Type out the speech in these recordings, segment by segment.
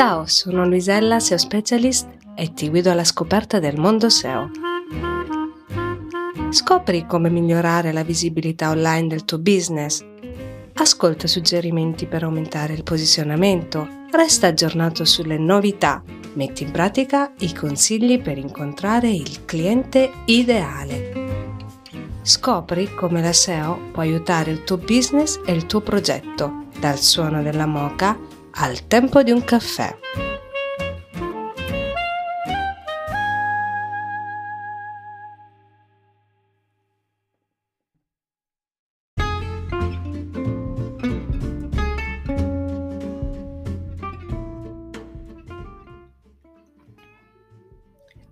Ciao, sono Luisella, SEO Specialist e ti guido alla scoperta del mondo SEO. Scopri come migliorare la visibilità online del tuo business. Ascolta suggerimenti per aumentare il posizionamento. Resta aggiornato sulle novità. Metti in pratica i consigli per incontrare il cliente ideale. Scopri come la SEO può aiutare il tuo business e il tuo progetto, dal suono della moca al tempo di un caffè.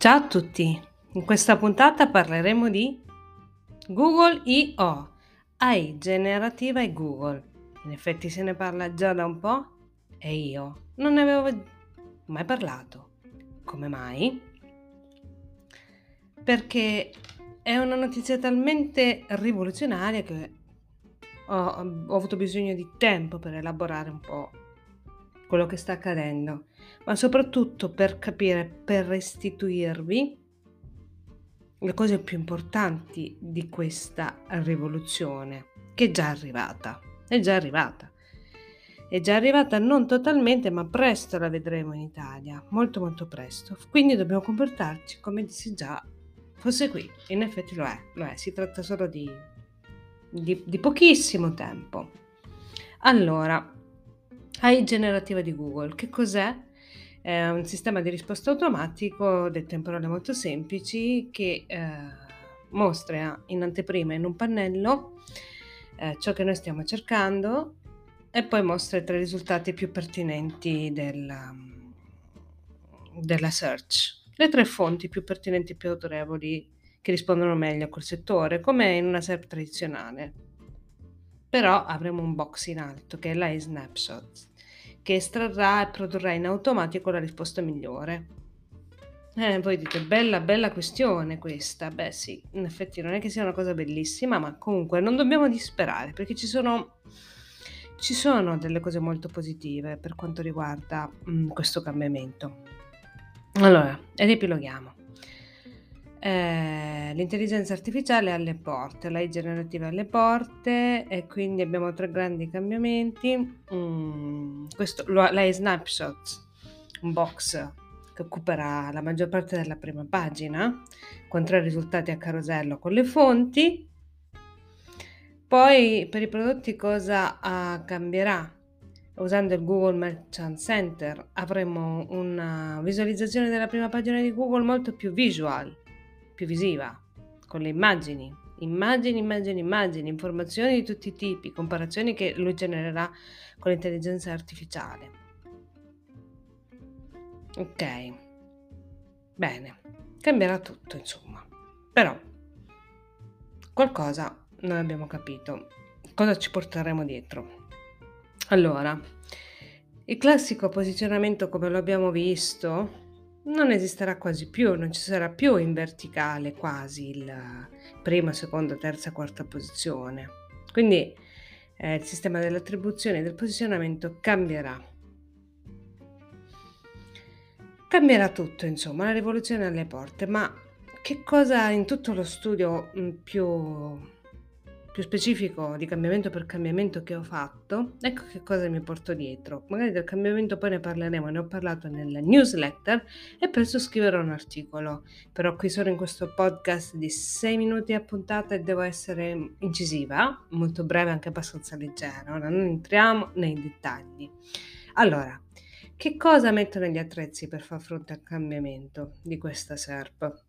Ciao a tutti, in questa puntata parleremo di Google I.O. AI generativa e Google. In effetti se ne parla già da un po' e io non ne avevo mai parlato. Come mai? Perché è una notizia talmente rivoluzionaria che ho, ho, avuto bisogno di tempo per elaborare un po' quello che sta accadendo, ma soprattutto per capire, per restituirvi le cose più importanti di questa rivoluzione che è già arrivata. È già arrivata. È già arrivata non totalmente, ma presto la vedremo in Italia, molto molto presto. Quindi dobbiamo comportarci come se già fosse qui. In effetti lo è, lo è. si tratta solo di, di, di pochissimo tempo. Allora, AI generativa di Google, che cos'è? È un sistema di risposta automatico, detto in parole molto semplici, che eh, mostra in anteprima in un pannello eh, ciò che noi stiamo cercando e poi mostra i tre risultati più pertinenti della, della search. Le tre fonti più pertinenti e più autorevoli che rispondono meglio a quel settore, come in una SERP tradizionale. Però avremo un box in alto che è la snapshot, che estrarrà e produrrà in automatico la risposta migliore. Eh, voi dite, bella, bella questione questa. Beh sì, in effetti non è che sia una cosa bellissima, ma comunque non dobbiamo disperare perché ci sono ci sono delle cose molto positive per quanto riguarda mh, mm, questo cambiamento. Allora, riepiloghiamo. Eh, l'intelligenza artificiale è alle porte, l'AI generativa è alle porte e quindi abbiamo tre grandi cambiamenti. Mm, questo, l'AI snapshot, un box che occuperà la maggior parte della prima pagina, con tre risultati a carosello con le fonti poi per i prodotti cosa uh, cambierà? Usando il Google Merchant Center avremo una visualizzazione della prima pagina di Google molto più visual, più visiva, con le immagini, immagini, immagini, immagini, informazioni di tutti i tipi, comparazioni che lui genererà con l'intelligenza artificiale. Ok, bene, cambierà tutto insomma, però qualcosa non abbiamo capito. Cosa ci porteremo dietro? Allora, il classico posizionamento come lo abbiamo visto non esisterà quasi più, non ci sarà più in verticale quasi il prima, seconda, terza, quarta posizione. Quindi eh, il sistema delle attribuzioni e del posizionamento cambierà. Cambierà tutto, insomma, la rivoluzione alle porte, ma che cosa in tutto lo studio mm, più più specifico di cambiamento per cambiamento che ho fatto, ecco che cosa mi porto dietro. Magari del cambiamento poi ne parleremo, ne ho parlato nella newsletter e presto scriverò un articolo. Però qui sono in questo podcast di 6 minuti a puntata e devo essere incisiva, molto breve anche abbastanza leggera. Ora non entriamo nei dettagli. Allora, che cosa metto negli attrezzi per far fronte al cambiamento di questa SERP?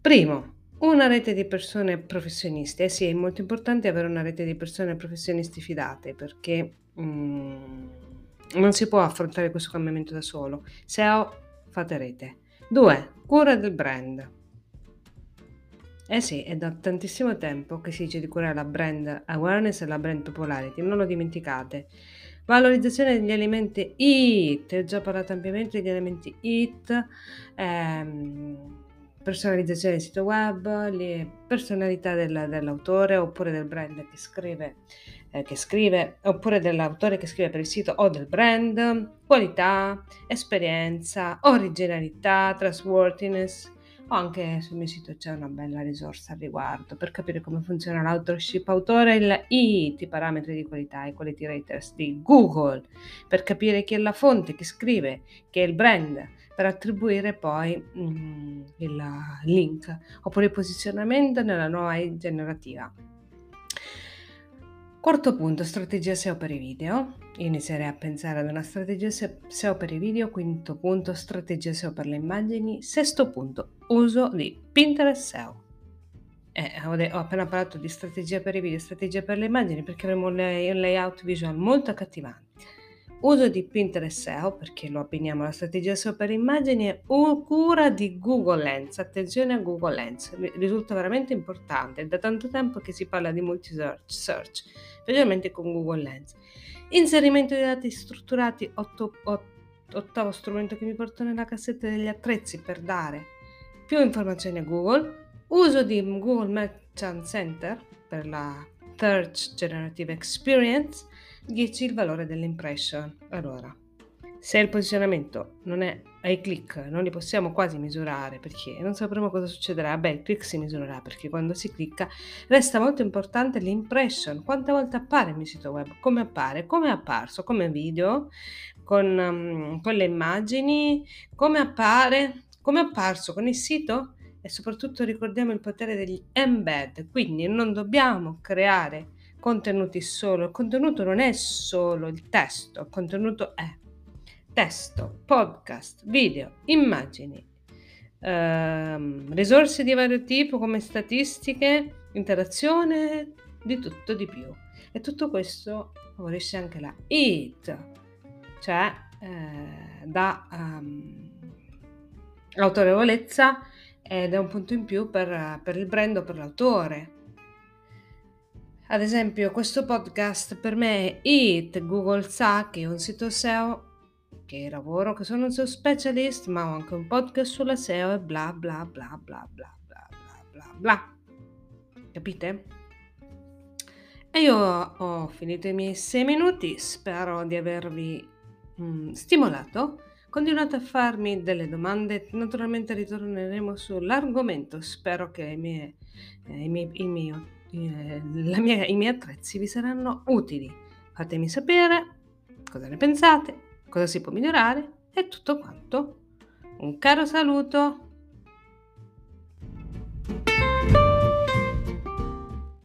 Primo, una rete di persone professionisti. Eh sì, è molto importante avere una rete di persone professionisti fidate perché mm, non si può affrontare questo cambiamento da solo. Se ho, fate rete. Due, cura del brand. Eh sì, è da tantissimo tempo che si dice di curare la brand awareness e la brand popularity, non lo dimenticate. Valorizzazione degli elementi IT, ho già parlato ampiamente degli elementi IT. Ehm, personalizzazione del sito web, le personalità del, dell'autore oppure del brand che scrive, eh, che scrive, oppure dell'autore che scrive per il sito o del brand, qualità, esperienza, originalità, trustworthiness, o anche sul mio sito c'è una bella risorsa al riguardo per capire come funziona l'authorship autore, il IT, i parametri di qualità, i quality raters di Google, per capire chi è la fonte, chi scrive, chi è il brand, per attribuire poi mm, il link oppure il posizionamento nella nuova generativa. Quarto punto, strategia SEO per i video. Inizierei a pensare ad una strategia SEO per i video. Quinto punto, strategia SEO per le immagini. Sesto punto, uso di Pinterest SEO. Eh, ho, appena parlato di strategia per i video, strategia per le immagini perché avremo un layout visual molto accattivante uso di Pinterest SEO perché lo abbiniamo alla strategia SEO per immagini e cura di Google Lens. Attenzione a Google Lens, risulta veramente importante. È da tanto tempo che si parla di multi-search, search, specialmente con Google Lens. Inserimento di dati strutturati, otto, otto, ottavo strumento che mi porto nella cassetta degli attrezzi per dare più informazioni a Google. Uso di Google Merchant Center per la Search Generative Experience 10 il valore dell'impression. Allora, se il posizionamento non è ai click, non li possiamo quasi misurare perché non sapremo cosa succederà. Beh, il click si misurerà perché quando si clicca resta molto importante l'impression. Quante volte appare il mio sito web? Come appare? Come è apparso? Come video? Con, um, con le immagini? Come appare? Come è apparso con il sito? E soprattutto ricordiamo il potere degli embed, quindi non dobbiamo creare contenuti solo. Il contenuto non è solo il testo, il contenuto è testo, podcast, video, immagini, ehm, risorse di vario tipo come statistiche, interazione, di tutto di più. E tutto questo favorisce anche la IT, cioè eh, da um, autorevolezza ed è un punto in più per, per il brand o per l'autore ad esempio, questo podcast per me è IT, Google sa che è un sito SEO che lavoro, che sono un SEO specialist, ma ho anche un podcast sulla SEO e bla bla bla bla bla bla bla bla bla. Capite? E io ho finito i miei sei minuti, spero di avervi mm, stimolato. Continuate a farmi delle domande, naturalmente ritorneremo sull'argomento, spero che i miei, eh, i miei, il mio eh, mia, i miei attrezzi vi saranno utili. Fatemi sapere cosa ne pensate, cosa si può migliorare e tutto quanto. Un caro saluto!